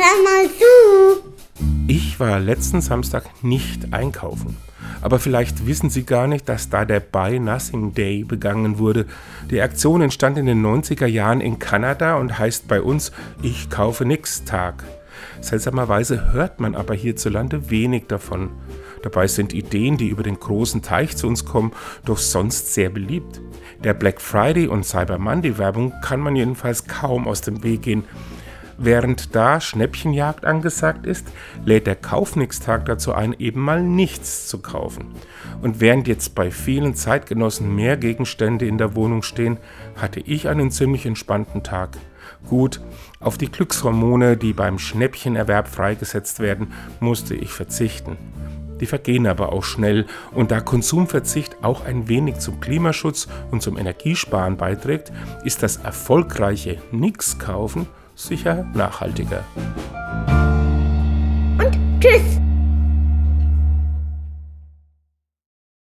Hör mal zu! Ich war letzten Samstag nicht einkaufen. Aber vielleicht wissen Sie gar nicht, dass da der Buy Nothing Day begangen wurde. Die Aktion entstand in den 90er Jahren in Kanada und heißt bei uns Ich kaufe nix Tag. Seltsamerweise hört man aber hierzulande wenig davon. Dabei sind Ideen, die über den großen Teich zu uns kommen, doch sonst sehr beliebt. Der Black Friday und Cyber Monday Werbung kann man jedenfalls kaum aus dem Weg gehen. Während da Schnäppchenjagd angesagt ist, lädt der Kaufnix-Tag dazu ein, eben mal nichts zu kaufen. Und während jetzt bei vielen Zeitgenossen mehr Gegenstände in der Wohnung stehen, hatte ich einen ziemlich entspannten Tag. Gut, auf die Glückshormone, die beim Schnäppchenerwerb freigesetzt werden, musste ich verzichten. Die vergehen aber auch schnell und da Konsumverzicht auch ein wenig zum Klimaschutz und zum Energiesparen beiträgt, ist das erfolgreiche Nix kaufen sicher nachhaltiger.